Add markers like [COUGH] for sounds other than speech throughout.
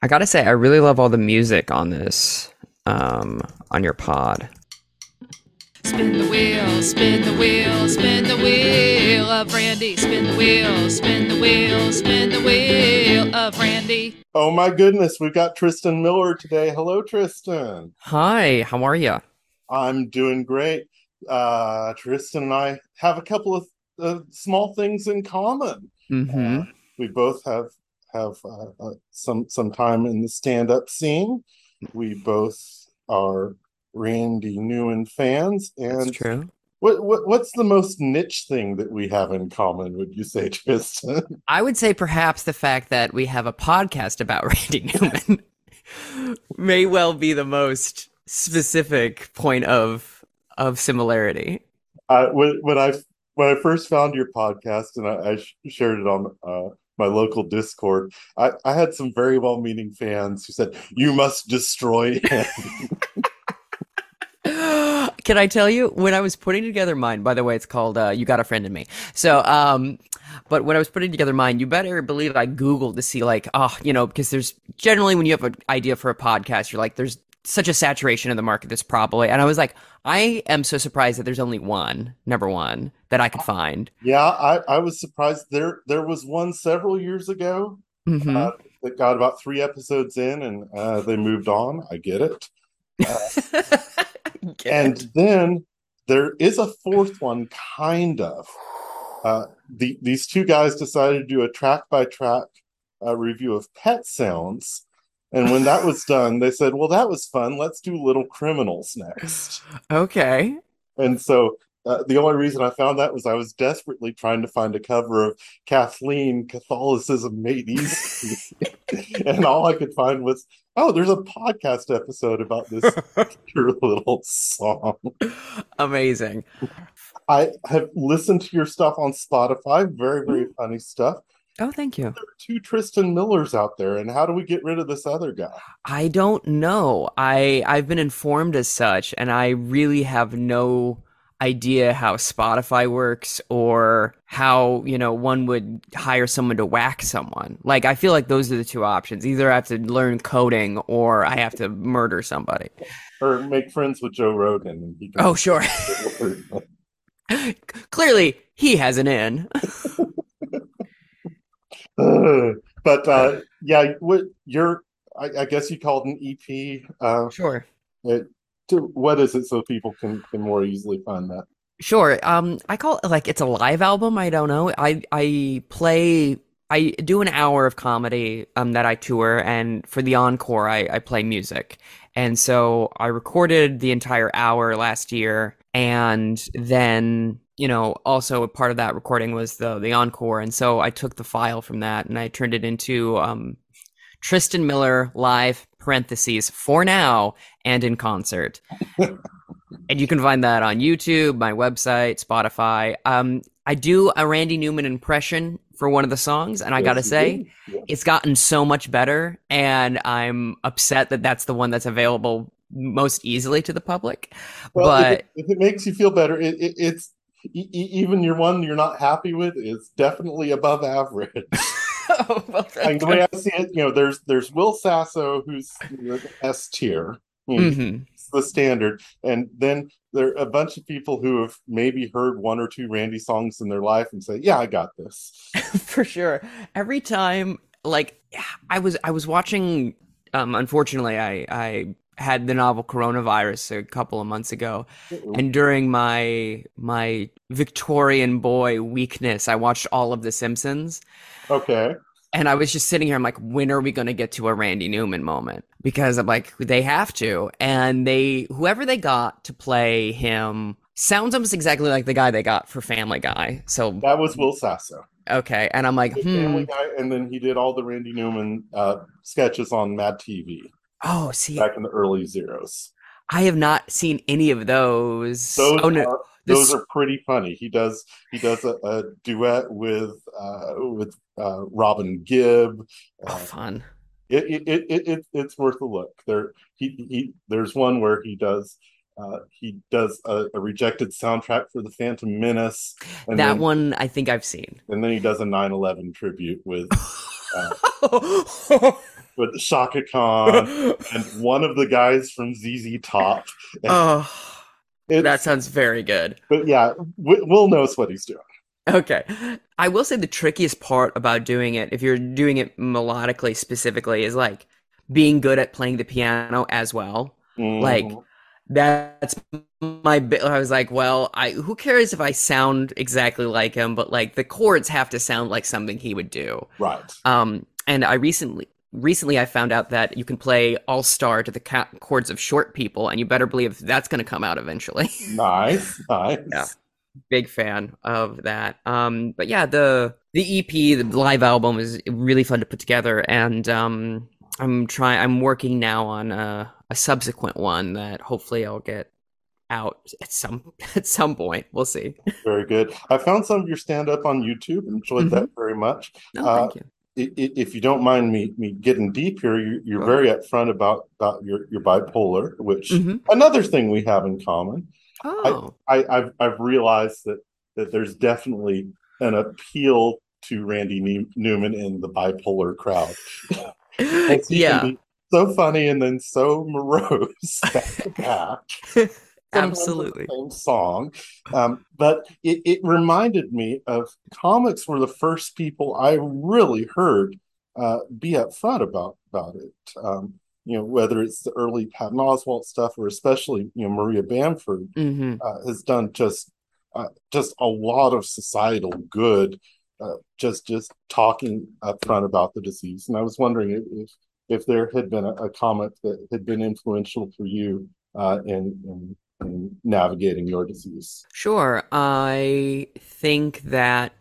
I gotta say, I really love all the music on this, um, on your pod. Spin the wheel, spin the wheel, spin the wheel of Randy. Spin the wheel, spin the wheel, spin the wheel of Randy. Oh my goodness, we've got Tristan Miller today. Hello, Tristan. Hi, how are you? I'm doing great. Uh, Tristan and I have a couple of uh, small things in common. Mm-hmm. Uh, we both have have uh, uh, some some time in the stand up scene. We both are Randy Newman fans, and That's true. what, what what's the most niche thing that we have in common? Would you say, [LAUGHS] Tristan? I would say perhaps the fact that we have a podcast about [LAUGHS] Randy Newman may well be the most specific point of of similarity. Uh, when when I when I first found your podcast and I, I sh- shared it on uh, my local Discord, I, I had some very well-meaning fans who said, "You must destroy him." [LAUGHS] Can I tell you when I was putting together mine? By the way, it's called uh, "You Got a Friend in Me." So, um, but when I was putting together mine, you better believe I googled to see like, oh, you know, because there's generally when you have an idea for a podcast, you're like, there's such a saturation in the market. That's probably, and I was like, I am so surprised that there's only one number one that I could find. yeah, I, I was surprised. There there was one several years ago Mhm. uh, that got about three episodes in, and uh, they moved on. I get it. [LAUGHS] Get and it? then there is a fourth one, kind of. Uh, the, these two guys decided to do a track by track uh, review of Pet Sounds. And when that was done, they said, Well, that was fun. Let's do Little Criminals next. okay. And so uh, the only reason I found that was I was desperately trying to find a cover of Kathleen Catholicism Made Easy. [LAUGHS] and all I could find was, Oh, there's a podcast episode about this [LAUGHS] little song. Amazing. I have listened to your stuff on Spotify. Very, very funny stuff. Oh, thank you. There are two Tristan Millers out there, and how do we get rid of this other guy? I don't know. I I've been informed as such, and I really have no idea how Spotify works or how, you know, one would hire someone to whack someone. Like I feel like those are the two options. Either I have to learn coding or I have to murder somebody. Or make friends with Joe Rogan. And he can Oh, sure. [LAUGHS] [LAUGHS] Clearly, he has an in. [LAUGHS] Uh, [SIGHS] but uh, yeah, what you're, I, I guess you called an EP. Uh, Sure. it, to, what is it so people can, can more easily find that? Sure. Um, I call it like it's a live album. I don't know. I I play. I do an hour of comedy um that I tour, and for the encore, I I play music. And so I recorded the entire hour last year, and then you know also a part of that recording was the the encore, and so I took the file from that and I turned it into um Tristan Miller live parentheses for now and in concert. [LAUGHS] And you can find that on YouTube, my website, Spotify. Um, I do a Randy Newman impression for one of the songs, and I Yes, gotta say. Yeah. it's gotten so much better, and I'm upset that that's the one that's available most easily to the public. Well, if but it, if it makes you feel better, it, it, it's e- even your one you're not happy with is definitely above average. [LAUGHS] oh, well, like the way I see it, you know, there's there's Will Sasso who's you know, the S tier, you know, Mhm. the standard, and then there are a bunch of people who have maybe heard one or two Randy songs in their life and say, "Yeah, I got this." [LAUGHS] for sure every time like i was i was watching um unfortunately i i had the novel coronavirus a couple of months ago. And during my my victorian boy weakness i watched all of the simpsons. Okay, and i was just sitting here i'm like when are we going to get to a randy newman moment? Because i'm like they have to. And they whoever they got to play him sounds almost exactly like the guy they got for family guy. So that was Will Sasso, okay. And i'm like hmm Family Guy, and then he did all the Randy Newman uh, sketches on Mad TV oh see back in the early zeros. I have not seen any of those. Those oh no, are this- those are pretty funny. He does he does a, a duet with uh, with uh, Robin Gibb. oh, Uh, fun. it, it, it, it it's worth a look. There he, he there's one where he does uh, he does a, a rejected soundtrack for the Phantom Menace, that then, one I think I've seen. and then he does a 9/11 tribute with [LAUGHS] with Chaka Khan and one of the guys from ZZ Top. [LAUGHS] oh, that sounds very good. but yeah, Wi- Will knows what he's doing. Okay. I will say the trickiest part about doing it, if you're doing it melodically specifically, is like being good at playing the piano as well. Like, Mhm. That's my bit. I was like, well, I who cares if I sound exactly like him, but like the chords have to sound like something he would do. right. Um, and I recently recently I found out that you can play all star to the ca- chords of short people, and you better believe that's going to come out eventually. [LAUGHS] Nice, nice. Yeah. Big fan of that. Um, but yeah, the the EP, the live album is really fun to put together, and um, I'm trying. I'm working now on a, a subsequent one that hopefully I'll get out at some [LAUGHS] at some point. We'll see. Very good. I found some of your stand up on YouTube enjoyed that very much. Oh, Uh, thank you. I- i- If you don't mind me me getting deep here, you, you're Sure. very upfront about about your your bipolar, which Mhm. another thing we have in common. Oh, I, I've I've realized that that there's definitely an appeal to Randy Ne- Newman in the bipolar crowd. [LAUGHS] Like, he can yeah, be so funny and then so morose [LAUGHS] back to [LAUGHS] the absolutely. same song. Um, but it, it reminded me of comics were the first people I really heard uh, be upfront about about it. Um, you know, whether it's the early Patton Oswalt stuff or especially you know Maria Bamford hmm uh, has done just uh, just a lot of societal good. Uh, just just talking upfront about the disease, and I was wondering if if, if there had been a, a comic that had been influential for you uh, in, in in navigating your disease. Sure. I think that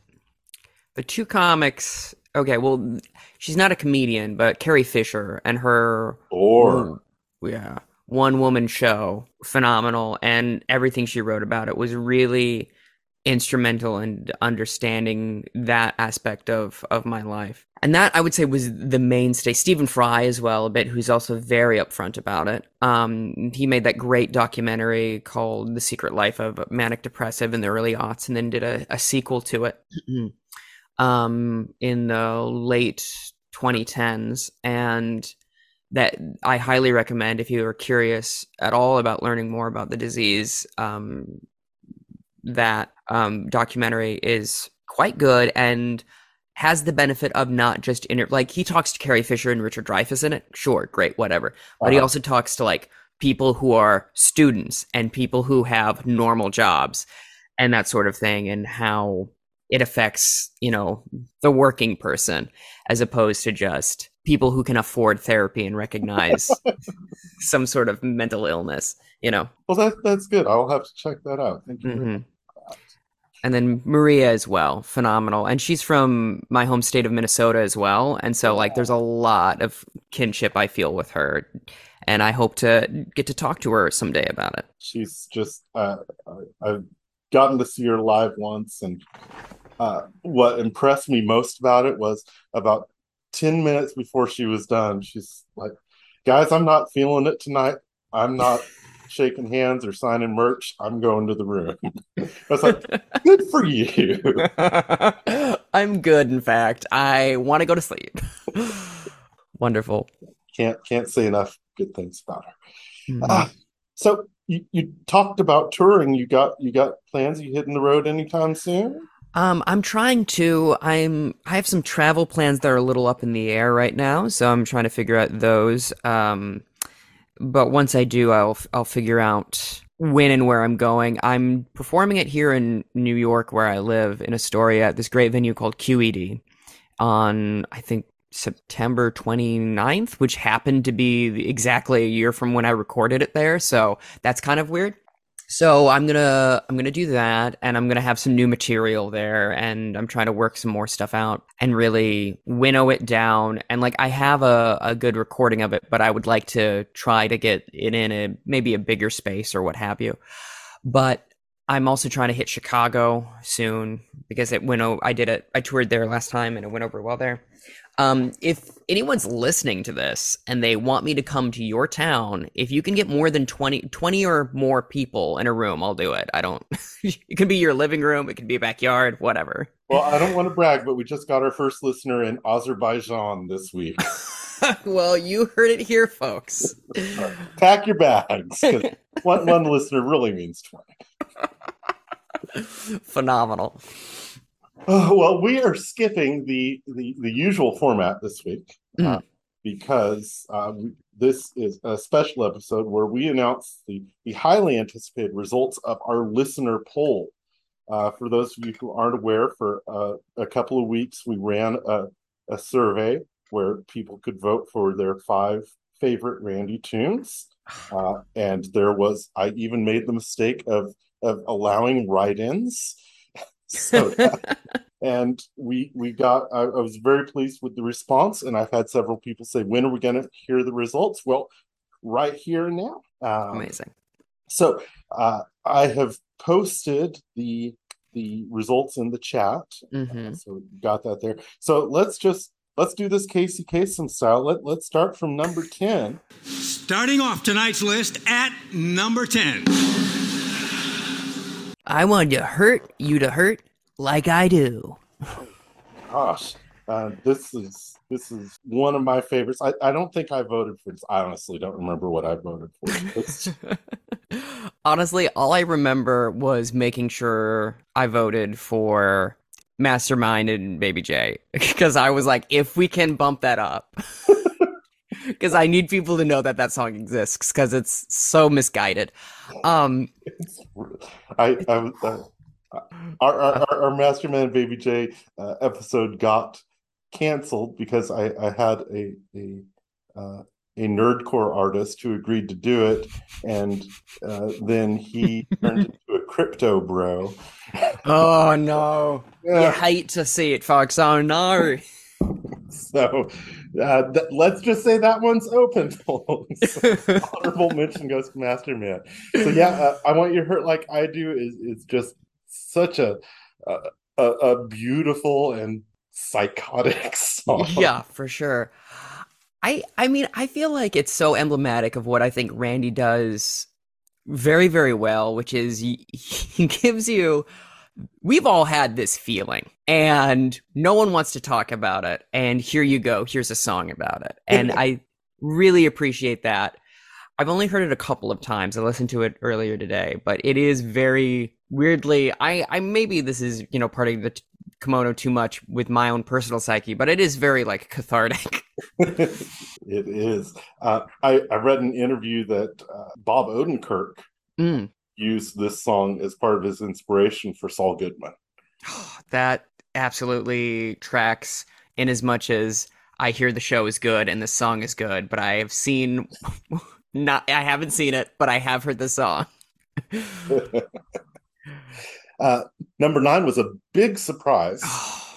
the two comics. Okay, well, she's not a comedian, but Carrie Fisher and her Or yeah, one woman show, phenomenal, and everything she wrote about it was really instrumental in understanding that aspect of of my life. And that I would say was the mainstay. Stephen Fry as well, a bit, who's also very upfront about it. Um, he made that great documentary called "The Secret Life of Manic Depressive" in the early aughts, and then did a, a sequel to it [CLEARS THROAT] um, in the late 2010s, and that I highly recommend if you are curious at all about learning more about the disease. Um, that um, documentary is quite good and has the benefit of not just inter- like he talks to Carrie Fisher and Richard Dreyfuss in it. Sure, great, whatever. But he Uh-huh. also talks to like people who are students and people who have normal jobs and that sort of thing, and how it affects you know the working person as opposed to just people who can afford therapy and recognize [LAUGHS] some sort of mental illness. You know. well, that that's good. I'll have to check that out. Thank you. Mhm. And then Maria as well, phenomenal. And she's from my home state of Minnesota as well. And so, like, there's a lot of kinship I feel with her. And I hope to get to talk to her someday about it. She's just uh, I- I've gotten to see her live once, and uh, what impressed me most about it was about ten minutes before she was done, she's like, "Guys, I'm not feeling it tonight. I'm not shaking hands or signing merch. I'm going to the room." I was like, "Good for you." [LAUGHS] I'm good, in fact. I want to go to sleep. [LAUGHS] Wonderful. Can't can't say enough good things about her. Mhm. Ah, so you, you talked about touring. You got you got plans? You hitting the road anytime soon? Um, I'm trying to. I'm. I have some travel plans that are a little up in the air right now, so I'm trying to figure out those. Um, but once I do, I'll I'll figure out when and where I'm going. I'm performing it here in New York, where I live, in Astoria, at this great venue called QED, on I think September 29th, which happened to be exactly a year from when I recorded it there. So that's kind of weird. So I'm gonna I'm gonna do that, and I'm gonna have some new material there, and I'm trying to work some more stuff out and really winnow it down. And like I have a, a good recording of it, but I would like to try to get it in a maybe a bigger space or what have you. But I'm also trying to hit Chicago soon because it went. o- I did it. I toured there last time and it went over well there. Um, if anyone's listening to this and they want me to come to your town, if you can get more than 20, 20 or more people in a room, I'll do it. I don't. [LAUGHS] it could be your living room. It could be a backyard. Whatever. Well, I don't want to brag, but we just got our first listener in Azerbaijan this week. [LAUGHS] well, you heard it here, folks. [LAUGHS] Pack your bags. one, one listener really means 20. Phenomenal. [LAUGHS] Uh, well, we are skipping the, the, the usual format this week uh, because uh, we- this is a special episode where we announce the, the highly anticipated results of our listener poll. Uh, for those of you who aren't aware, for uh, a couple of weeks, we ran a, a survey where people could vote for their five favorite Randy tunes. [SIGHS] Uh, and there was, I even made the mistake of, of allowing write ins. So [LAUGHS] and we we got I, I was very pleased with the response and i've had several people say when are we going to hear the results? Well right here and now. Um, Amazing. so uh, i have posted the the results in the chat. Hmm so got that there. So let's just let's do this casey Kasem style. Let, let's start from number 10 Starting off tonight's list at number 10. I wanted to hurt you to hurt like I do. gosh uh, this is this is one of my favorites. I, I don't think i voted for this. I honestly don't remember what i voted for. [LAUGHS] Honestly, all I remember was making sure I voted for Masterman and Baby J [LAUGHS] because I was like, if we can bump that up, [LAUGHS] because I need people to know that that song exists because it's so misguided. Um, I, I was, uh, our, our, our, Masterman Baby J uh, episode got canceled because I, I had a a uh, a nerdcore artist who agreed to do it, and uh, then he [LAUGHS] turned into a crypto bro. oh no, [LAUGHS] you hate to see it, folks. Oh no. [LAUGHS] so uh, th- let's just say that one's open. [LAUGHS] Honorable mention goes to Masterman. So yeah, uh, I want you hurt like I do is is just such a a, a, a beautiful and psychotic [LAUGHS] song. Yeah, for sure. I I mean, I feel like it's so emblematic of what I think Randy does very very well, which is he, he gives you we've all had this feeling and no one wants to talk about it and here you go, here's a song about it. And I really appreciate that. I've only heard it a couple of times. I listened to it earlier today, but it is very weirdly I I maybe this is, you know, part of the t- kimono too much with my own personal psyche, but it is very like cathartic. [LAUGHS] it is. Uh, I I read an interview that uh, Bob Odenkirk Mm. Used this song as part of his inspiration for Saul Goodman. [GASPS] that absolutely tracks in as much as I hear the show is good and the song is good, but I have seen [LAUGHS] not I haven't seen it, but I have heard the song. [LAUGHS] uh, number nine was a big surprise.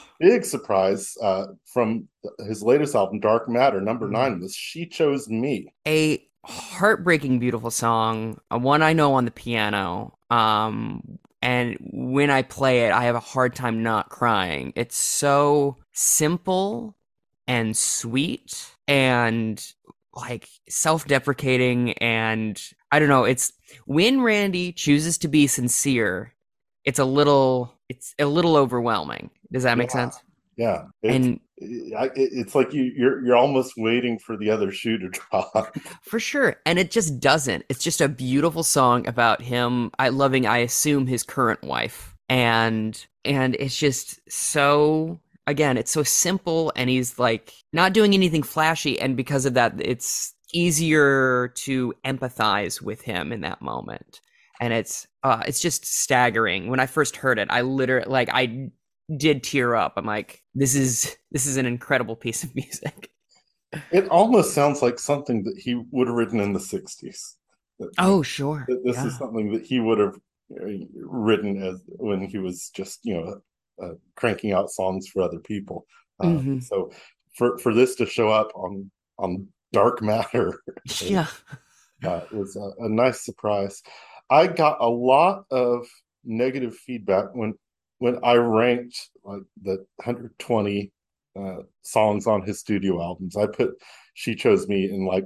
[GASPS] big surprise uh, from his latest album, Dark Matter. Number nine was She Chose Me. a heartbreaking beautiful song uh, one i know on the piano um and when i play it i have a hard time not crying it's so simple and sweet and like self-deprecating and i don't know it's when randy chooses to be sincere it's a little it's a little overwhelming does that make Yeah. sense Yeah. It's, and it's like you, you're you're almost waiting for the other shoe to [LAUGHS] drop. For sure. And it just doesn't. It's just a beautiful song about him I loving I assume his current wife. And and it's just so again, it's so simple and he's like not doing anything flashy and because of that it's easier to empathize with him in that moment. And it's uh it's just staggering. When I first heard it, I literally like I did tear up. I'm like this is this is an incredible piece of music. It almost sounds like something that he would have written in the '60s. Oh, sure. this Yeah. is something that he would have uh, written as when he was just you know uh, cranking out songs for other people. Uh, Mhm. So for for this to show up on on Dark Matter [LAUGHS] Yeah. uh, was a, a nice surprise. I got a lot of negative feedback when when I ranked like the 120 uh, songs on his studio albums. I put "She Chose Me" in like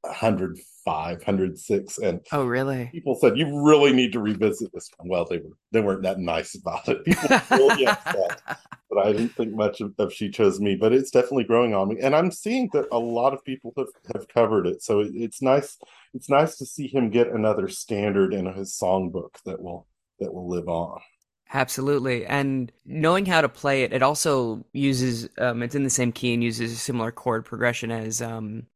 105, 106, and Oh, really? people said you really need to revisit this one. Well, they were they weren't that nice about it. People really upset [LAUGHS] but I didn't think much of, of She Chose Me, but it's definitely growing on me. And I'm seeing that a lot of people have, have covered it. So it, it's nice. It's nice to see him get another standard in his songbook that will that will live on. Absolutely. And knowing how to play it, it also uses um it's in the same key and uses a similar chord progression as um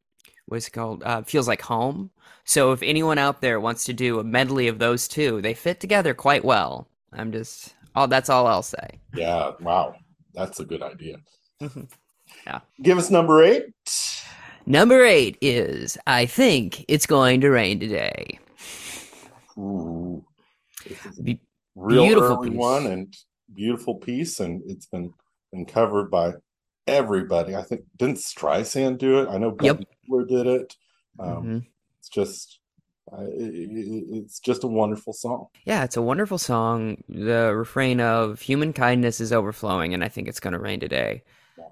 what's it called? Uh feels like home. So if anyone out there wants to do a medley of those two, they fit together quite well. I'm just oh that's all I'll say. Yeah, wow. That's a good idea. [LAUGHS] Yeah. Give us number eight. Number eight is I think it's going to rain today. Ooh. This is a Be- real beautiful early piece. one and beautiful piece, and it's been been covered by everybody. I think didn't Streisand do it? I know Yep. Bette Midler did it. Um, Mhm. It's just uh, it, it- it's just a wonderful song. Yeah, it's a wonderful song. The refrain of human kindness is overflowing, and I think it's going to rain today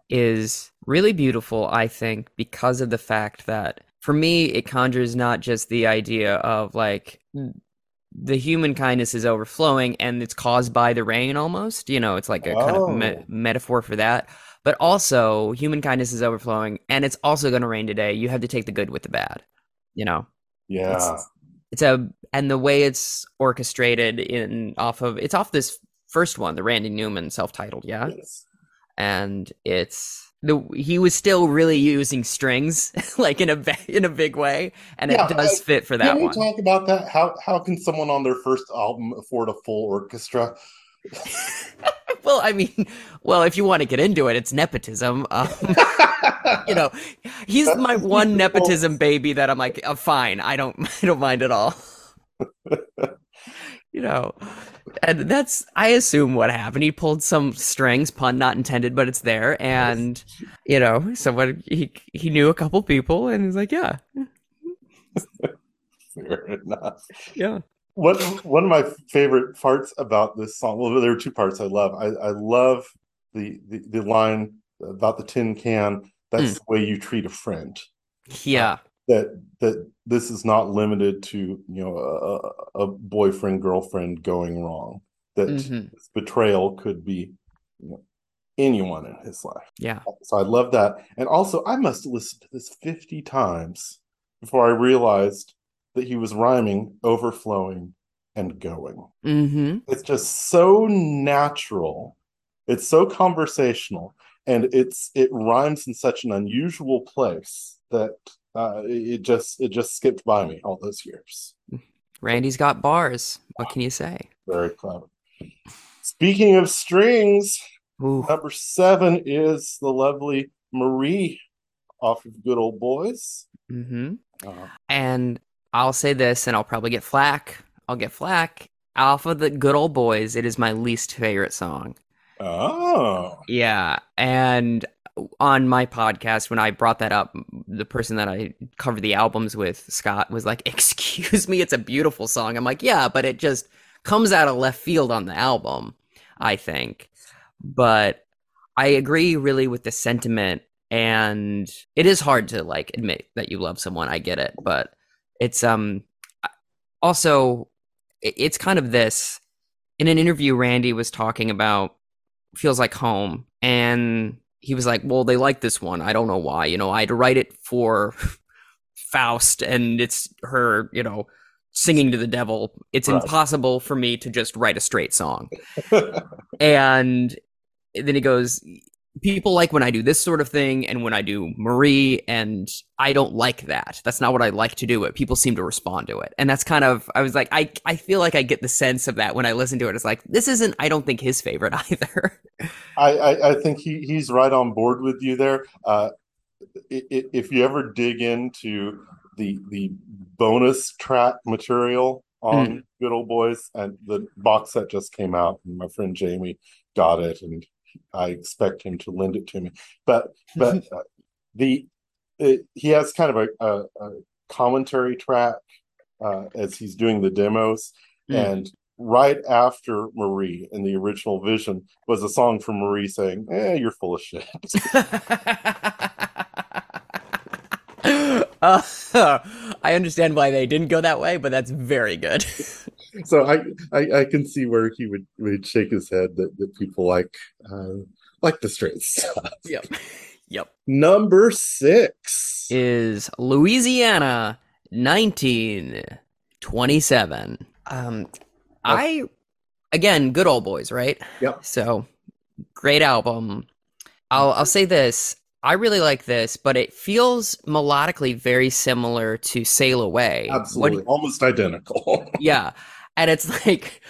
is really beautiful, I think, because of the fact that for me, it conjures not just the idea of like the human kindness is overflowing and it's caused by the rain almost. You know, it's like a kind of me- Oh. metaphor for that. But also, human kindness is overflowing and it's also going to rain today. You have to take the good with the bad, you know? Yeah, It's- it's a and the way it's orchestrated in off of it's off this first one the randy newman self-titled yeah yes. and it's the he was still really using strings [LAUGHS] like in a in a big way and Yeah, it does uh, fit for that one. Can we one talk about that? How how can someone on their first album afford a full orchestra? [LAUGHS] well i mean well if you want to get into it it's nepotism um, [LAUGHS] you know he's That's my one nepotism baby that i'm like uh, fine i don't i don't mind at all you know and that's i assume what happened he pulled some strings pun not intended but it's there and you know someone he he knew a couple people and he's like yeah [LAUGHS] Fair enough. yeah One one of my favorite parts about this song. Well, there are two parts I love. I, I love the, the the line about the tin can. That's Mm. the way you treat a friend. yeah That that this is not limited to you know a, a boyfriend girlfriend going wrong. That Mhm. this betrayal could be you know, anyone in his life. yeah So I love that. And also, I must have listened to this 50 times before I realized that he was rhyming, overflowing, and going. mm-hmm It's just so natural. It's so conversational, and it's it rhymes in such an unusual place that uh, it just it just skipped by me all those years. randy's got bars what can you say Very clever. Speaking of strings, Ooh. number seven is the lovely Marie off of Good Old Boys. mm-hmm Uh, And I'll say this, and I'll probably get flack. I'll get flack. Off of the good old boys, it is my least favorite song. oh, Yeah. And on my podcast, when I brought that up, the person that I covered the albums with, Scott, was like, [LAUGHS] Excuse me, it's a beautiful song. I'm like, Yeah, but it just comes out of left field on the album, I think. But I agree really with the sentiment. And it is hard to like admit that you love someone. I get it. But it's, um, also, it's kind of this. In an interview, Randy was talking about feels like home and he was like well they like this one. I don't know why. You know i had to write it for faust and it's her you know singing to the devil. It's Right. impossible for me to just write a straight song. [LAUGHS] And then he goes people like when i do this sort of thing and when i do marie and i don't like that. That's not what i like to do It people seem to respond to it. And that's kind of i was like i i feel like i get the sense of that when i listen to it. It's like this isn't i don't think his favorite [LAUGHS] either. I, I, I think he, he's right on board with you there. Uh, if you ever dig into the the bonus track material on Good Old Boys, and the box set just came out, and my friend Jamie got it, and I expect him to lend it to me. But but [LAUGHS] uh, the it, he has kind of a, a, a commentary track uh, as he's doing the demos, Mm. and right after Marie in the original Vision was a song from Marie saying, "Eh, you're full of shit." [LAUGHS] [LAUGHS] uh, I understand why they didn't go that way, but that's very good. [LAUGHS] so I, I I can see where he would would shake his head that, that people like uh, like the straight stuff. yep. Yep. Number six. Is Louisiana 1927. Um I again, good old boys, right? Yep. So great album. I'll I'll say this. I really like this, but it feels melodically very similar to Sail Away. What- Absolutely, almost identical. [LAUGHS] yeah. And it's [LAUGHS] like,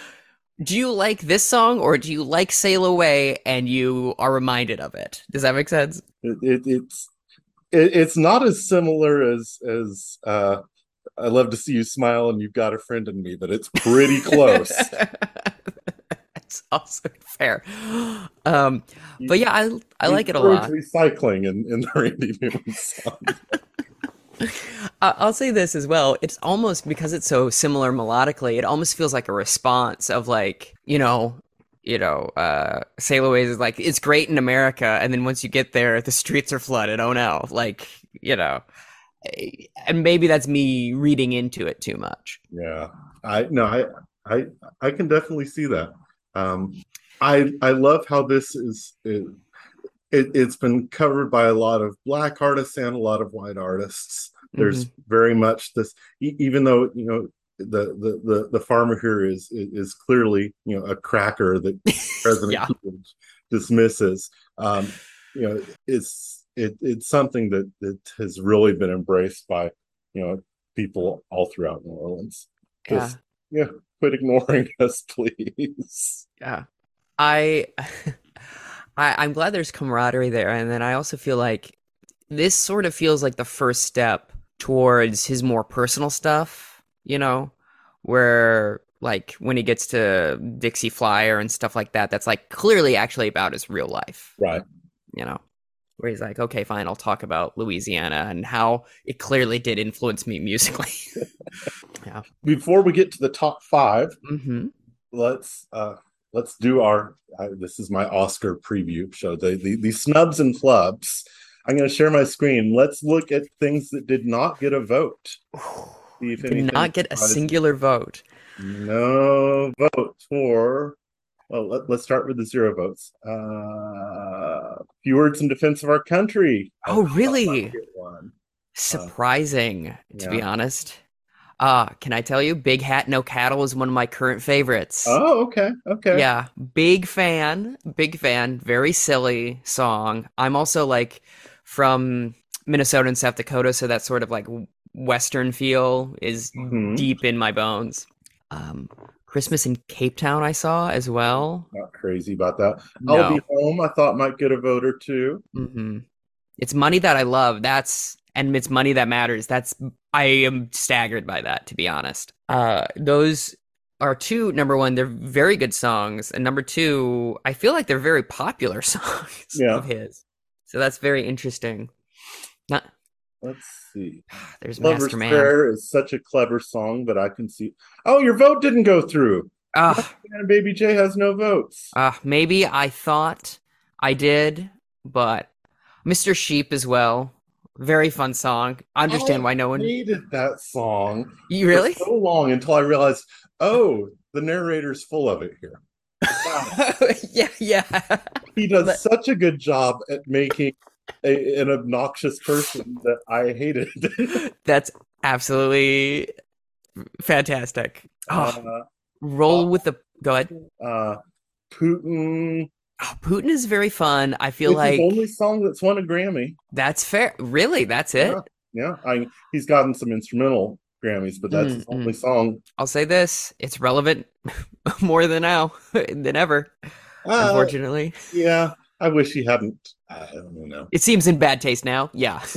do you like this song or do you like Sail Away and you are reminded of it? Does that make sense? it, it, it's it, it's not as similar as as uh, I love to see you smile and you've got a friend in me, but it's pretty close. [LAUGHS] That's also fair. Um, but yeah, I I like it a lot. Recycling in, in the Randy Newman song. [LAUGHS] I'll say this as well. It's almost because it's so similar melodically. It almost feels like a response of like you know, you know, uh, is like it's great in America, and then once you get there, the streets are flooded. Oh no, like you know, eh, and maybe that's me reading into it too much. Yeah, I no, I I I can definitely see that. Um, I I love how this is. It, it, it's been covered by a lot of black artists and a lot of white artists. There's very much this, even though you know the the the, the farmer here is is clearly you know a cracker that [LAUGHS] President Yeah. Dismisses. Um, you know, it's it it's something that that has really been embraced by you know people all throughout New Orleans. Yeah. Yeah, quit ignoring [LAUGHS] us, please. Yeah. I, [LAUGHS] I I'm glad there's camaraderie there, and then I also feel like this sort of feels like the first step towards his more personal stuff, you know, where like when he gets to Dixie Flyer and stuff like that, that's like clearly actually about his real life, Right. you know. Where he's like, okay, fine, I'll talk about Louisiana and how it clearly did influence me musically. [LAUGHS] [LAUGHS] yeah. Before we get to the top five, hmm let's uh let's do our uh, this is my oscar preview show the, the the snubs and flubs i'm going to share my screen let's look at things that did not get a vote [SIGHS] See if Did not get a singular vote. no vote for well let, let's start with the zero votes uh few words in defense of our country Oh, really? one. Surprising, to be honest. Uh, can I tell you, Big Hat No Cattle is one of my current favorites. oh okay okay Yeah, big fan, big fan. Very silly song. I'm also like from Minnesota and South Dakota, so that sort of like Western feel is Mhm. deep in my bones. Um, Christmas in Cape Town, I saw as well. not crazy about that i'll be home i thought might get a vote or two hmm It's money that I love. That's and it's money that matters. That's I am staggered by that, to be honest. Uh, those are two. Number one, they're very good songs, and number two, I feel like they're very popular [LAUGHS] songs Yeah. of his. So that's very interesting. Not let's see [SIGHS] there's Lover's Master Man. Prayer is such a clever song, but I can see. Oh, your vote didn't go through. Ah, Baby J has no votes. ah, maybe I thought I did, but Mr. Sheep as well. Very fun song. I understand I why no one. hated that song You really? so long until I realized, oh, the narrator's full of it here. [LAUGHS] yeah, yeah. He does But- such a good job at making a, an obnoxious person that I hated. [LAUGHS] That's absolutely fantastic. Oh, uh, roll with the. Go ahead. uh, Putin. Oh, Putin is very fun. I feel It's like only song that's won a Grammy. that's fair. Really, that's it. Yeah. Yeah, I, he's gotten some instrumental Grammys, but that's his Mm, only song. I'll say this: it's relevant [LAUGHS] more than now [LAUGHS] than ever. Uh, unfortunately, Yeah, I wish he hadn't. I don't know. it seems in bad taste now. Yeah. [LAUGHS]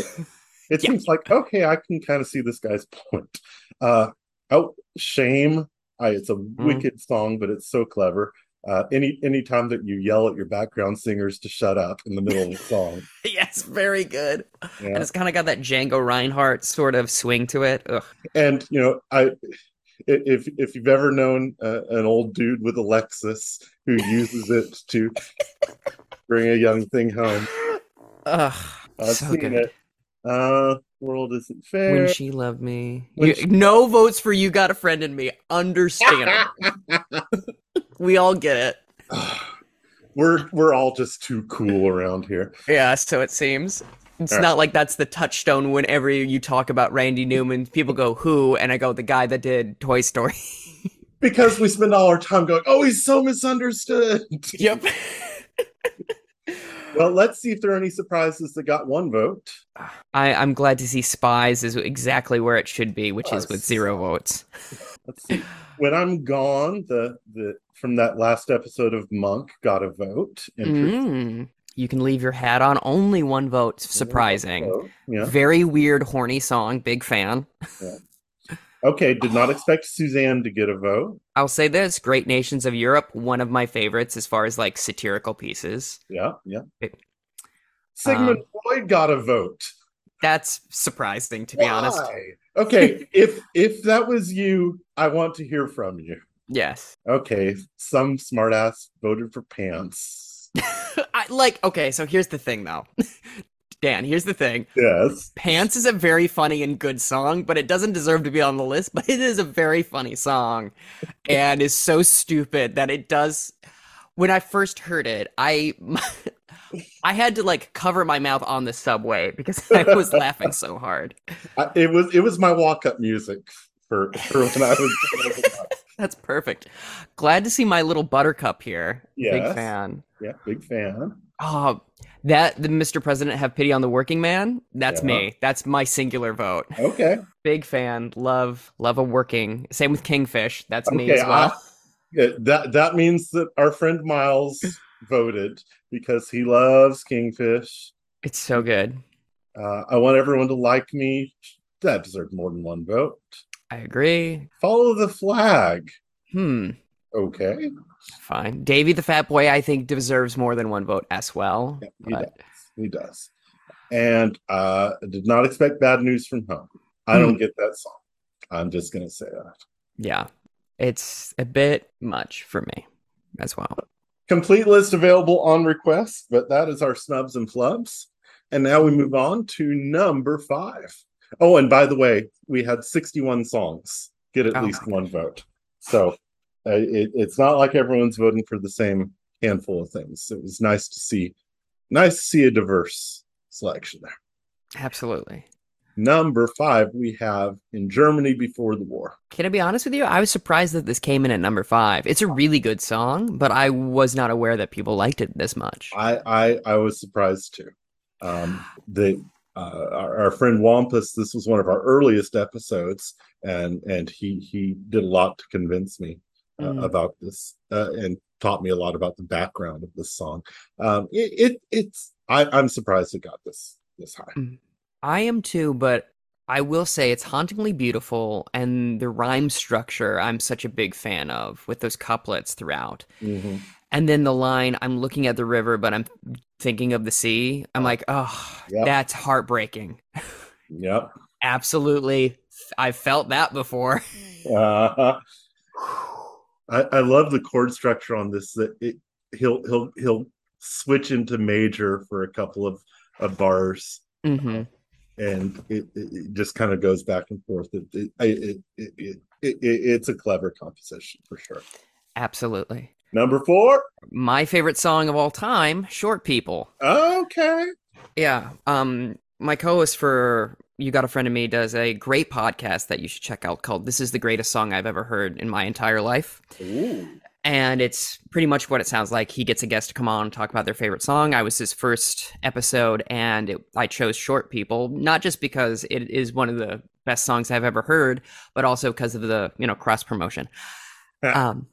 It Yeah. seems like okay, I can kind of see this guy's point. Uh, oh, shame! I, it's a Mm-hmm. wicked song, but it's so clever. Uh, any any time that you yell at your background singers to shut up in the middle of the song, [LAUGHS] yes, very good. And it's kind of got that Django Reinhardt sort of swing to it. Ugh. and you know, I if if you've ever known uh, an old dude with a Lexus who uses it to [LAUGHS] bring a young thing home, Ugh, I've so seen good. it. Uh, world isn't fair. When she loved me. You- she- no votes for you got a friend in me. Understandable. [LAUGHS] we all get it. [SIGHS] we're we're all just too cool around here. Yeah, so it seems. It's All right. not like that's the touchstone whenever you talk about Randy Newman. People go, who? And I go, the guy that did Toy Story. [LAUGHS] Because we spend all our time going, oh, he's so misunderstood. yep. [LAUGHS] Well, let's see if there are any surprises that got one vote. I, I'm glad to see Spies is exactly where it should be, which is with zero votes. [LAUGHS] Let's see. When I'm gone, the the from that last episode of Monk got a vote. Mm. You can leave your hat on. Only one vote. Surprising. vote. Yeah. Very weird, horny song. Big fan. Okay. Did not expect Suzanne to get a vote. I'll say this Great Nations of Europe, one of my favorites as far as like satirical pieces. Yeah. Yeah. It- Sigmund Um, Freud got a vote. That's surprising, to be honest. Okay. [LAUGHS] if if that was you, I want to hear from you. Yes. Okay. Some smartass voted for pants. [LAUGHS] I like, okay, so here's the thing though. Dan, here's the thing. Yes. Pants is a very funny and good song, but it doesn't deserve to be on the list, [LAUGHS] but it is a very funny song and is so stupid that it does when I first heard it, I [LAUGHS] I had to like cover my mouth on the subway because [LAUGHS] I was laughing so hard. I, it was it was my walk up music for, for when I was. That's perfect. Glad to see my little buttercup here. Big fan. yeah. Big fan. Oh, that the Mr. President have pity on the working man. That's Yeah. me. That's my singular vote. Okay. Big fan. Love love a working. Same with Kingfish. That's me as well. I- Yeah, that that means that our friend Miles [LAUGHS] voted because he loves Kingfish. it's so good. Uh, I want everyone to like me. That deserves more than one vote. I agree. Follow the flag. Hmm. Okay. Fine. Davy the Fat Boy, I think deserves more than one vote as well. Yeah, he But- does. He does. And uh, did not expect bad news from home. I don't get that song. I'm just gonna say that. Yeah. It's a bit much for me as well. Complete list available on request, but that is our snubs and flubs. And now we move on to number five. Oh, and by the way, we had 61 songs get at Oh least one vote. So it, it's not like everyone's voting for the same handful of things. It was nice to see, nice to see a diverse selection there. Absolutely. Number five, we have in Germany before the war. Can I be honest with you? I was surprised that this came in at number five. It's a really good song, but I was not aware that people liked it this much. I I, I was surprised too. Um, the uh, our, our friend Wampus, this was one of our earliest episodes, and and he he did a lot to convince me uh, Mhm. about this uh, and taught me a lot about the background of this song. Um, it, it it's I, I'm surprised it got this this high. I am too, but I will say it's hauntingly beautiful, and the rhyme structure I'm such a big fan of with those couplets throughout. Mhm. And then the line, I'm looking at the river, but I'm thinking of the sea. I'm like, oh, Yep. that's heartbreaking. Yep. [LAUGHS] Absolutely. I've felt that before. Uh, [LAUGHS] I, I love the chord structure on this. That it, he'll he'll he'll switch into major for a couple of, of bars. hmm and it, it, it just kind of goes back and forth. It, it, it, it, it, it, it's a clever composition for sure. Absolutely. Number four. My favorite song of all time, Short People. Okay. Yeah. Um, my co-host for You Got a Friend of Me does a great podcast that you should check out called This is the Greatest Song I've Ever Heard in My Entire Life. Ooh. And it's pretty much what it sounds like. He gets a guest to come on and talk about their favorite song. I was his first episode, and it, I chose Short People, not just because it is one of the best songs I've ever heard, but also because of the, you know, cross promotion. um,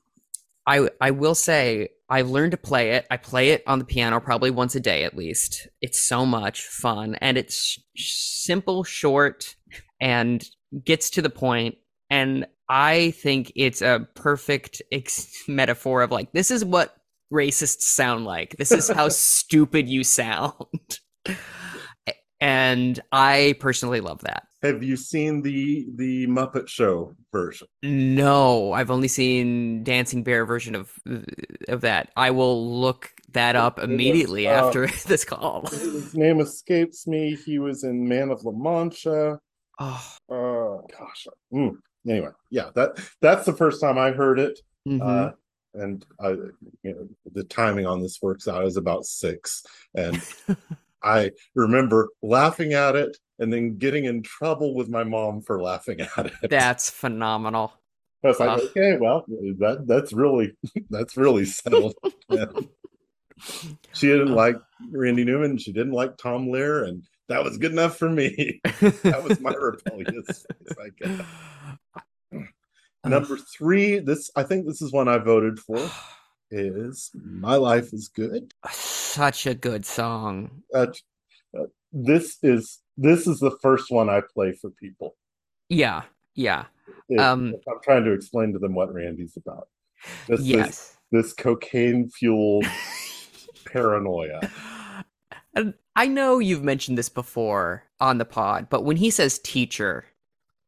I I will say I've learned to play it. I play it on the piano probably once a day at least. It's so much fun and it's sh- simple, short, and gets to the point. And I think it's a perfect ex- [LAUGHS] metaphor of like this is what racists sound like. This is how [LAUGHS] stupid you sound. [LAUGHS] and I personally love that. have you seen the the Muppet Show version? No, I've only seen Dancing Bear version of of that. I will look that up It was, immediately uh, after [LAUGHS] this call. His name escapes me. He was in Man of La Mancha. Oh, Oh gosh. Mm. Anyway, yeah, that that's the first time I heard it. mhm. Uh, and I, you know, the timing on this works out is about six, and [LAUGHS] I remember laughing at it and then getting in trouble with my mom for laughing at it. that's phenomenal. [LAUGHS] I was like, okay, well, that that's really that's really settled. [LAUGHS] Yeah. She didn't like Randy Newman. She didn't like Tom Lehrer, and that was good enough for me. [LAUGHS] that was my rebellious. I guess. Number three, this I think this is one I voted for. [SIGHS] [SIGHS] Is My Life is Good. Such a good song. Uh, uh, this is this is the first one I play for people. Yeah, yeah. Um, I'm trying to explain to them what Randy's about. This is yes. this cocaine fueled [LAUGHS] paranoia. And I know you've mentioned this before on the pod, but when he says teacher,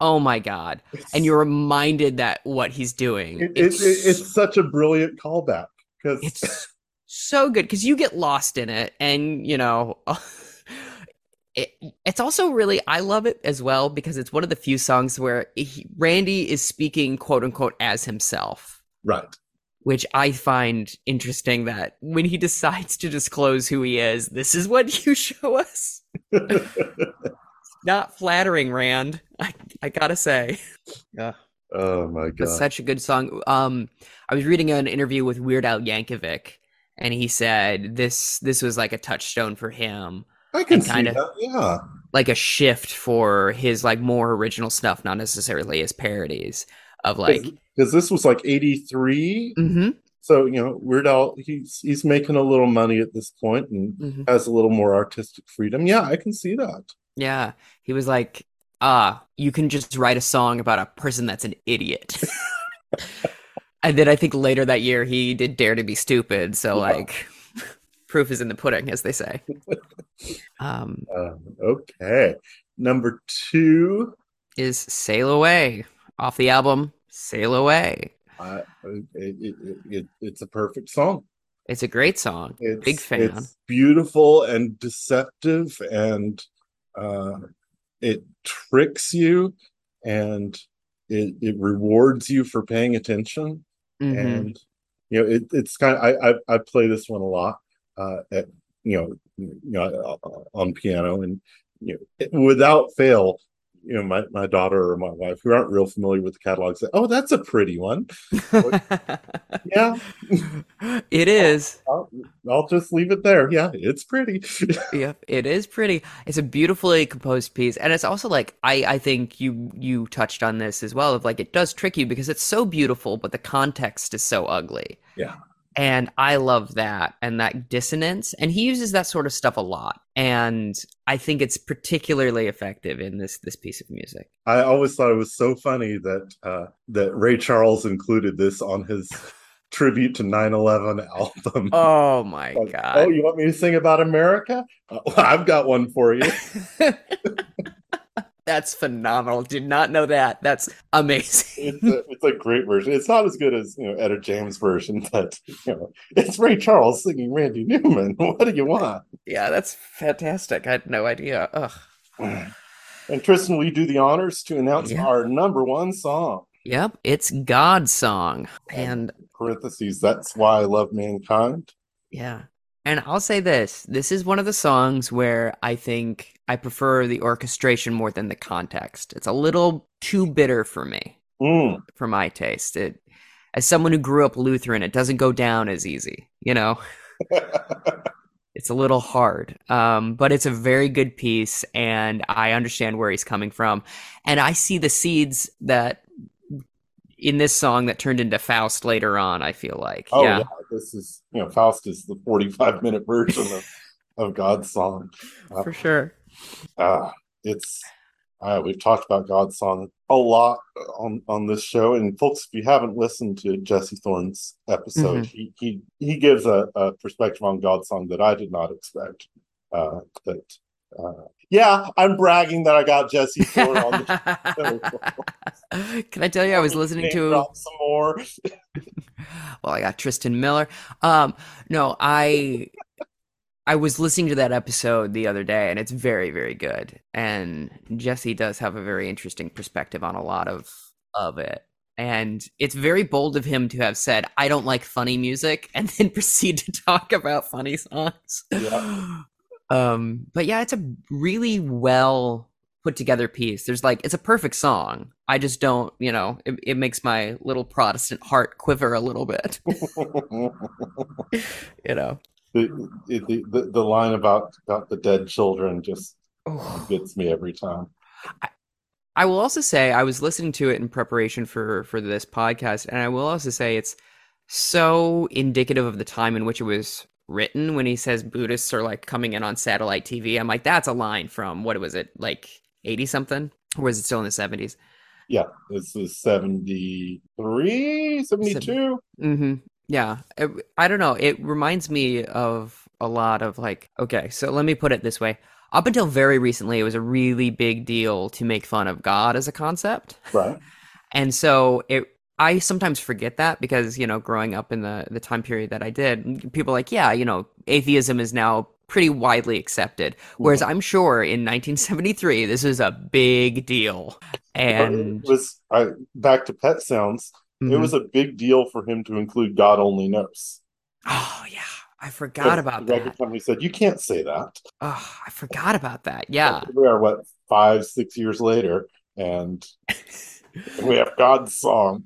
oh my god. And you're reminded that what he's doing. it, it, it- it's such a brilliant callback because it's so good because you get lost in it and you know [LAUGHS] it, it's also really i love it as well because it's one of the few songs where he, randy is speaking quote unquote as himself. Right. which i find interesting that when he decides to disclose who he is this is what [LAUGHS] you show us. [LAUGHS] Not flattering rand i, I gotta say. Yeah oh my god. such a good song. Um, I was reading an interview with Weird Al Yankovic, and he said this this was like a touchstone for him, I can see kinda- that. Yeah. like a shift for his like more original stuff, not necessarily his parodies of like. Because this was like 83. hmm So, you know, Weird Al, he's he's making a little money at this point and hmm has a little more artistic freedom. Yeah, I can see that. Yeah, he was like, "Ah, you can just write a song about a person that's an idiot." [LAUGHS] and then I think later that year he did Dare to Be Stupid. So Yeah. like, [LAUGHS] proof is in the pudding, as they say. [LAUGHS] Um, Uh, okay. Number two, is Sail Away off the album Sail Away. It, it, it, it, it's a perfect song. It's a great song. It's, Big fan. It's beautiful and deceptive, and uh, it tricks you, and it, it rewards you for paying attention. Mhm. And you know, it, it's kind of I, I I play this one a lot uh, at you know you know on piano, and you know it- without fail. You know, my, my daughter or my wife, who aren't real familiar with the catalog, say, "Oh, that's a pretty one." [LAUGHS] Yeah, it is. I'll, I'll just leave it there. Yeah, it's pretty. [LAUGHS] Yep, it is pretty. It's a beautifully composed piece, and it's also like I I think you you touched on this as well. Of like it does trick you because it's so beautiful, but the context is so ugly. Yeah. And I love that and that dissonance. And he uses that sort of stuff a lot. And I think it's particularly effective in this this piece of music. I always thought it was so funny that uh, that Ray Charles included this on his [LAUGHS] tribute to 9/11 album. [LAUGHS] Oh my Like, god. oh, you want me to sing about America? Uh, well, I've got one for you. [LAUGHS] That's phenomenal. Did not know that. That's amazing. It's a, it's a great version. It's not as good as you know Etta James' version, but you know it's Ray Charles singing Randy Newman. [LAUGHS] What do you want? yeah, that's fantastic. I had no idea. Ugh. [SIGHS] And Tristan, will you do the honors to announce Yeah. our number one song? Yep, it's God's song. And Parentheses. That's why I love mankind. yeah. And I'll say this this is one of the songs where I think I prefer the orchestration more than the context. It's a little too bitter for me, Mm. for my taste. It, as someone who grew up Lutheran, it doesn't go down as easy, you know? [LAUGHS] it's a little hard um, but it's a very good piece and i understand where he's coming from and i see the seeds that in this song that turned into faust later on i feel like oh yeah yeah. this is you know Faust is the forty-five minute version of [LAUGHS] of God's song. for sure Uh, it's uh, we've talked about God's song a lot on on this show, and folks, if you haven't listened to Jesse Thorn's episode, he he he gives a, a perspective on God's song that I did not expect. Uh, that uh, Yeah, I'm bragging that I got Jesse Ford on the [LAUGHS] Can I tell you, I was listening to. some more. [LAUGHS] Well, I got Tristan Miller. Um, no, I I was listening to that episode the other day, and it's very, very good. And Jesse does have a very interesting perspective on a lot of of it. And it's very bold of him to have said, "I don't like funny music," [LAUGHS] and then proceed to talk about funny songs. Yeah. [GASPS] Um, but yeah, it's a really well put together piece. There's like it's a perfect song. I just don't, you know, it, it makes my little Protestant heart quiver a little bit. [LAUGHS] you know. the, the, the line about about the dead children just Oh. gets me every time. I will also say I was listening to it in preparation for for this podcast, and I will also say it's so indicative of the time in which it was written. When he says Buddhists are like coming in on satellite TV, I'm like, that's a line from what was it like eighty something, or was it still in the seventies? Yeah, this is 73, 72. Mm-hmm. Yeah, It- I don't know. It reminds me of a lot of like. Okay, so let me put it this way. Up until very recently, it was a really big deal to make fun of God as a concept. Right. And so it I sometimes forget that because, you know, growing up in the the time period that I did, people are like, yeah, you know, atheism is now pretty widely accepted. Whereas I'm sure in 1973 this was a big deal. And it was I back to Pet Sounds. It Mhm. was a big deal for him to include God only knows. Oh yeah, I forgot about that. the record that. company said you can't say that. Oh, I forgot about that. Yeah. [LAUGHS] We are what five, six years later, and [LAUGHS] we have God's song.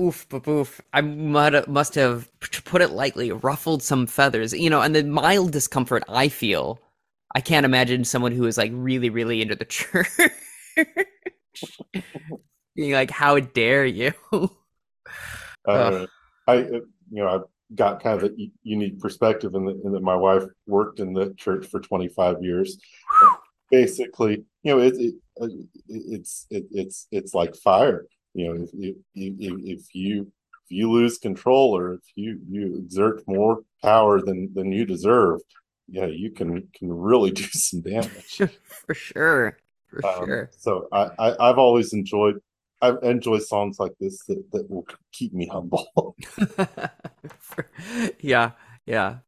Oof, but oof. I must have, to put it lightly, ruffled some feathers. You know, and the mild discomfort I feel, I can't imagine someone who is like really, really into the [LAUGHS] church being like, "How dare you?" Uh, I, you know, I've got kind of a unique perspective in that, in that my wife worked in the church for 25 years. Basically, you know, it, it, uh, it's it, it's it's like fire. You know, if, if, if you if you lose control or if you you exert more power than than you deserve, yeah, you can can really [LAUGHS] do some damage. For sure, for Um, sure. So I, I I've always enjoyed I enjoy songs like this that that will keep me humble. [LAUGHS] [LAUGHS] Yeah, yeah.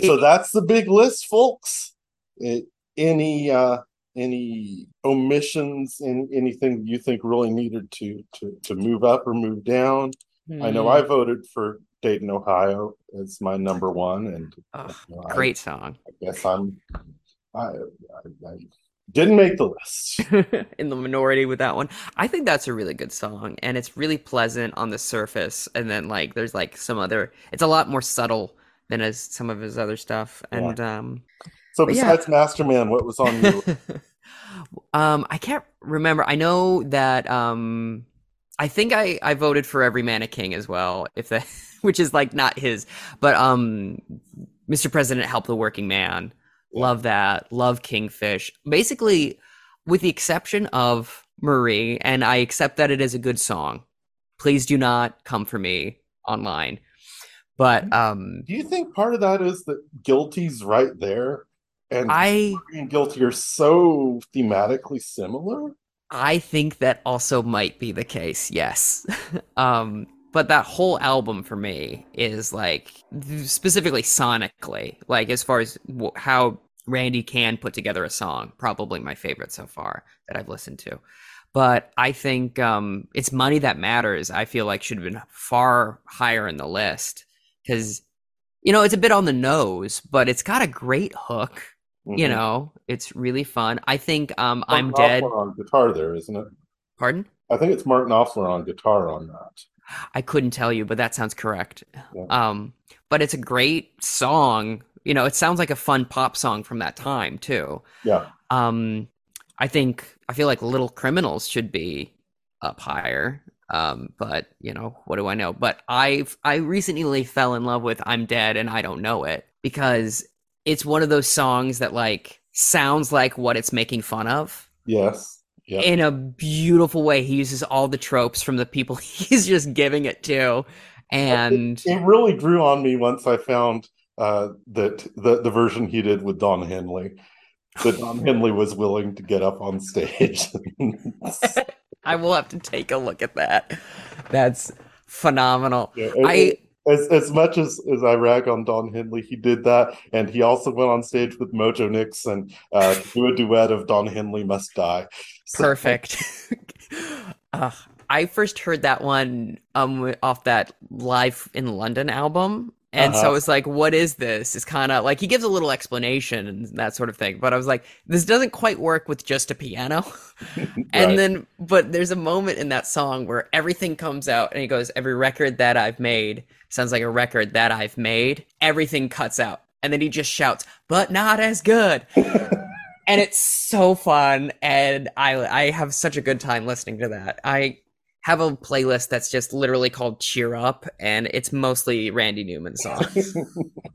so It- that's the big list, folks. It, any uh any omissions in anything you think really needed to to to move up or move down? I know Mm. I voted for Dayton, Ohio as my number one, and Ugh, you know, I- great song. I, guess I'm I, I, I didn't make the list. [LAUGHS] in the minority with that one. I think that's a really good song and it's really pleasant on the surface and then like there's like some other it's a lot more subtle than as some of his other stuff and um So But yeah. besides Masterman, what was on you? [LAUGHS] um I can't remember. I know that um I think I I voted for Every Man a King as well if that [LAUGHS] which is like not his but um Mr. President help the working man. Yeah. Love that. Love Kingfish. Basically, with the exception of Marie, and I accept that it is a good song. Please do not come for me online. But um Do you think part of that is that Guilty's right there? And I and Guilty are so thematically similar? I think that also might be the case. Yes. [LAUGHS] um but that whole album for me is like specifically sonically, like as far as w- how Randy can put together a song, probably my favorite so far that I've listened to. But I think um, it's money that matters. I feel like should have been far higher in the list because you know it's a bit on the nose, but it's got a great hook. You Mhm. know, it's really fun. I think um, Martin I'm dead. On guitar there, isn't it? Pardon? I think it's Martin Knopfler on guitar on that. I couldn't tell you, but that sounds correct. Yeah. Um, but it's a great song. You know, it sounds like a fun pop song from that time too. Yeah. Um, I think I feel like Little Criminals should be up higher. Um, but you know, what do I know? But I've I recently fell in love with I'm Dead and I Don't Know It because it's one of those songs that like sounds like what it's making fun of Yes. Yeah. in a beautiful way. He uses all the tropes from the people [LAUGHS] he's just giving it to. And It really grew on me once I found uh, that the the version he did with Don Henley. that Don [LAUGHS] Henley was willing to get up on stage. [LAUGHS] I will have to take a look at that. That's phenomenal. Yeah, I as as much as as I rag on Don Henley, he did that, and he also went on stage with Mojo Nixon uh, to do a duet of Don Henley Must Die. So- perfect. [LAUGHS] uh, I first heard that one um off that Live in London album. And so Uh-huh. I was like, what is this? It's kind of like he gives a little explanation and that sort of thing. But I was like, this doesn't quite work with just a piano. [LAUGHS] And Right. then, but there's a moment in that song where everything comes out and he goes, Every record that I've made sounds like a record that I've made. Everything cuts out. And then he just shouts, But not as good. [LAUGHS] and it's so fun. And I, I have such a good time listening to that. I have a playlist that's just literally called Cheer Up, and it's mostly Randy Newman songs.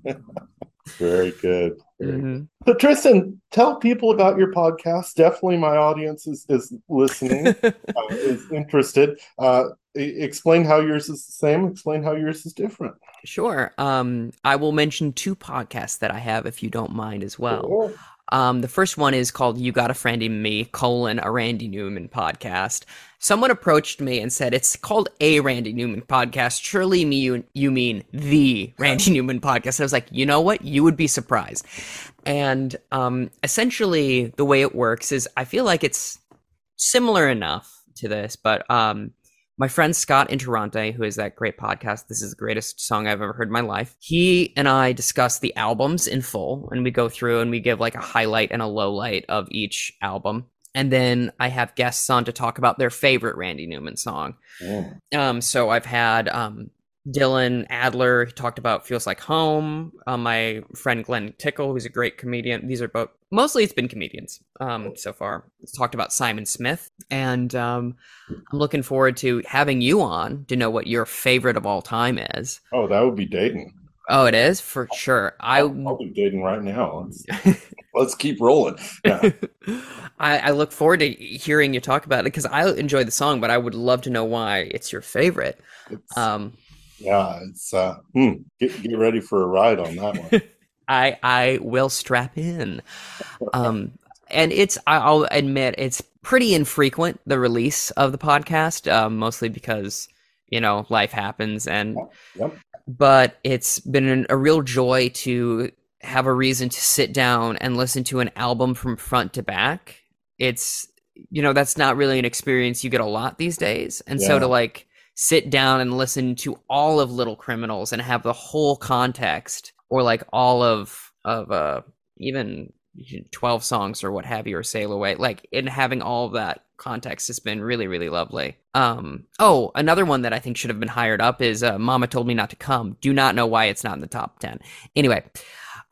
[LAUGHS] Very good. Very Mhm. So Tristan, tell people about your podcast. Definitely, my audience is is listening, [LAUGHS] uh, is interested. Uh, explain how yours is the same. Explain how yours is different. Sure. Um, I will mention two podcasts that I have if you don't mind as well. Cool. Um, the first one is called "You Got a Friend in Me: colon a Randy Newman podcast." Someone approached me and said it's called a Randy Newman podcast. Surely me you, you mean the Randy [LAUGHS] Newman podcast. I was like, you know what? You would be surprised. And um, essentially, the way it works is I feel like it's similar enough to this, but um, my friend Scott Interrante, who is that great podcast, This is the Greatest Song I've Ever Heard in My Life, he and I discuss the albums in full, and we go through and we give like a highlight and a low light of each album. And then I have guests on to talk about their favorite Randy Newman song. Mm. Um, so I've had um, Dylan Adler he talked about "Feels Like Home." Um, my friend Glenn Tickle, who's a great comedian. These are both mostly it's been comedians um, so far. It's talked about Simon Smith, and um, I'm looking forward to having you on to know what your favorite of all time is. Oh, that would be Dayton. Oh, it is for sure. I I'll, I'll be dating right now. Let's, [LAUGHS] let's keep rolling. Yeah. [LAUGHS] I, I look forward to hearing you talk about it because I enjoy the song, but I would love to know why it's your favorite. It's, Um, yeah, it's uh, hmm, get get ready for a ride on that one. [LAUGHS] I I will strap in. Um, and it's I'll admit it's pretty infrequent the release of the podcast, um, mostly because you know life happens and. Yep. But it's been an, a real joy to have a reason to sit down and listen to an album from front to back. It's you know that's not really an experience you get a lot these days, and so to like sit down and listen to all of Little Criminals and have the whole context, or like all of of uh even 12 songs or what have you or sail away like in having all of that context has been really really lovely. Um oh another one that i think should have been hired up is uh, mama told me not to come. Do not know why it's not in the top 10 anyway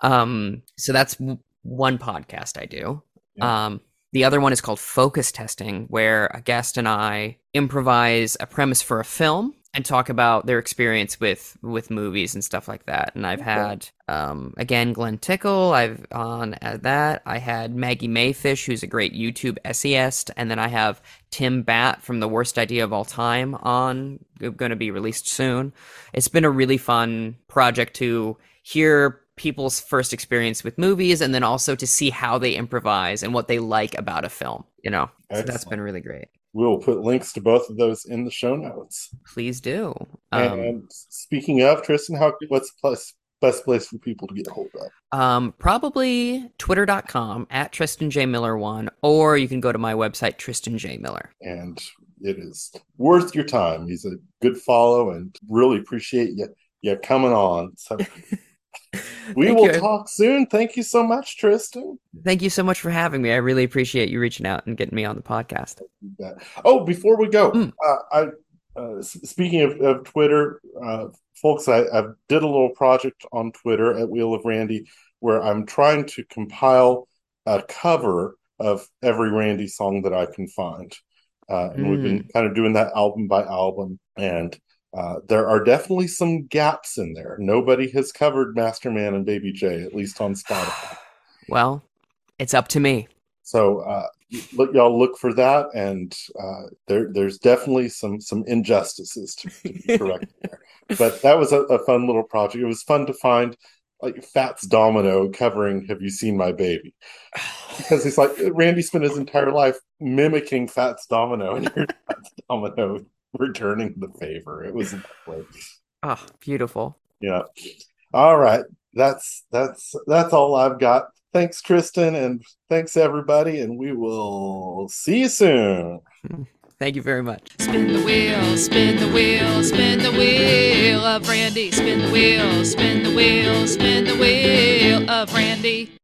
um so that's w- one podcast i do. Yeah. um the other one is called focus testing where a guest and i improvise a premise for a film and talk about their experience with with movies and stuff like that. And i've Okay. had um again glenn tickle i've on at that. I had Maggie Mae Fish who's a great youtube essayist. And then i have Tim Batt from the worst idea of all time on going to be released soon. It's been a really fun project to hear people's first experience with movies and then also to see how they improvise and what they like about a film you know so that's been really great We'll put links to both of those in the show notes. please do um, and speaking of Tristan, how what's the place, best place for people to get a hold of? Um, probably twitter.com at Tristan J. Miller one, or you can go to my website, Tristan J. Miller. And it is worth your time. He's a good follow, and really appreciate you you coming on. So [LAUGHS] we Thank will you. talk soon. Thank you so much, Tristan. Thank you so much for having me. I really appreciate you reaching out and getting me on the podcast. Oh, before we go, Mm. uh, I uh, speaking of, of Twitter, uh, folks, I, I did a little project on Twitter at Wheel of Randy where I'm trying to compile a cover of every Randy song that I can find, uh, and we've been kind of doing that album by album, and uh, there are definitely some gaps in there. Nobody has covered Masterman and Baby J, at least on Spotify. [SIGHS] Well, it's up to me. So uh, look, y'all look for that, and uh, there there's definitely some some injustices to, to be [LAUGHS] corrected there. But that was a, a fun little project. It was fun to find like Fats Domino covering "Have You Seen My Baby?" [SIGHS] Because he's like Randy spent his entire life mimicking Fats Domino, and here's Fats Domino [LAUGHS] returning the favor. It was lovely. Oh, beautiful. Yeah. All right. That's that's that's all I've got. Thanks, Tristan, and thanks everybody, and we will see you soon. [LAUGHS] Thank you very much. Spin the wheel, spin the wheel, spin the wheel of Randy. Spin the wheel, spin the wheel, spin the wheel of Randy.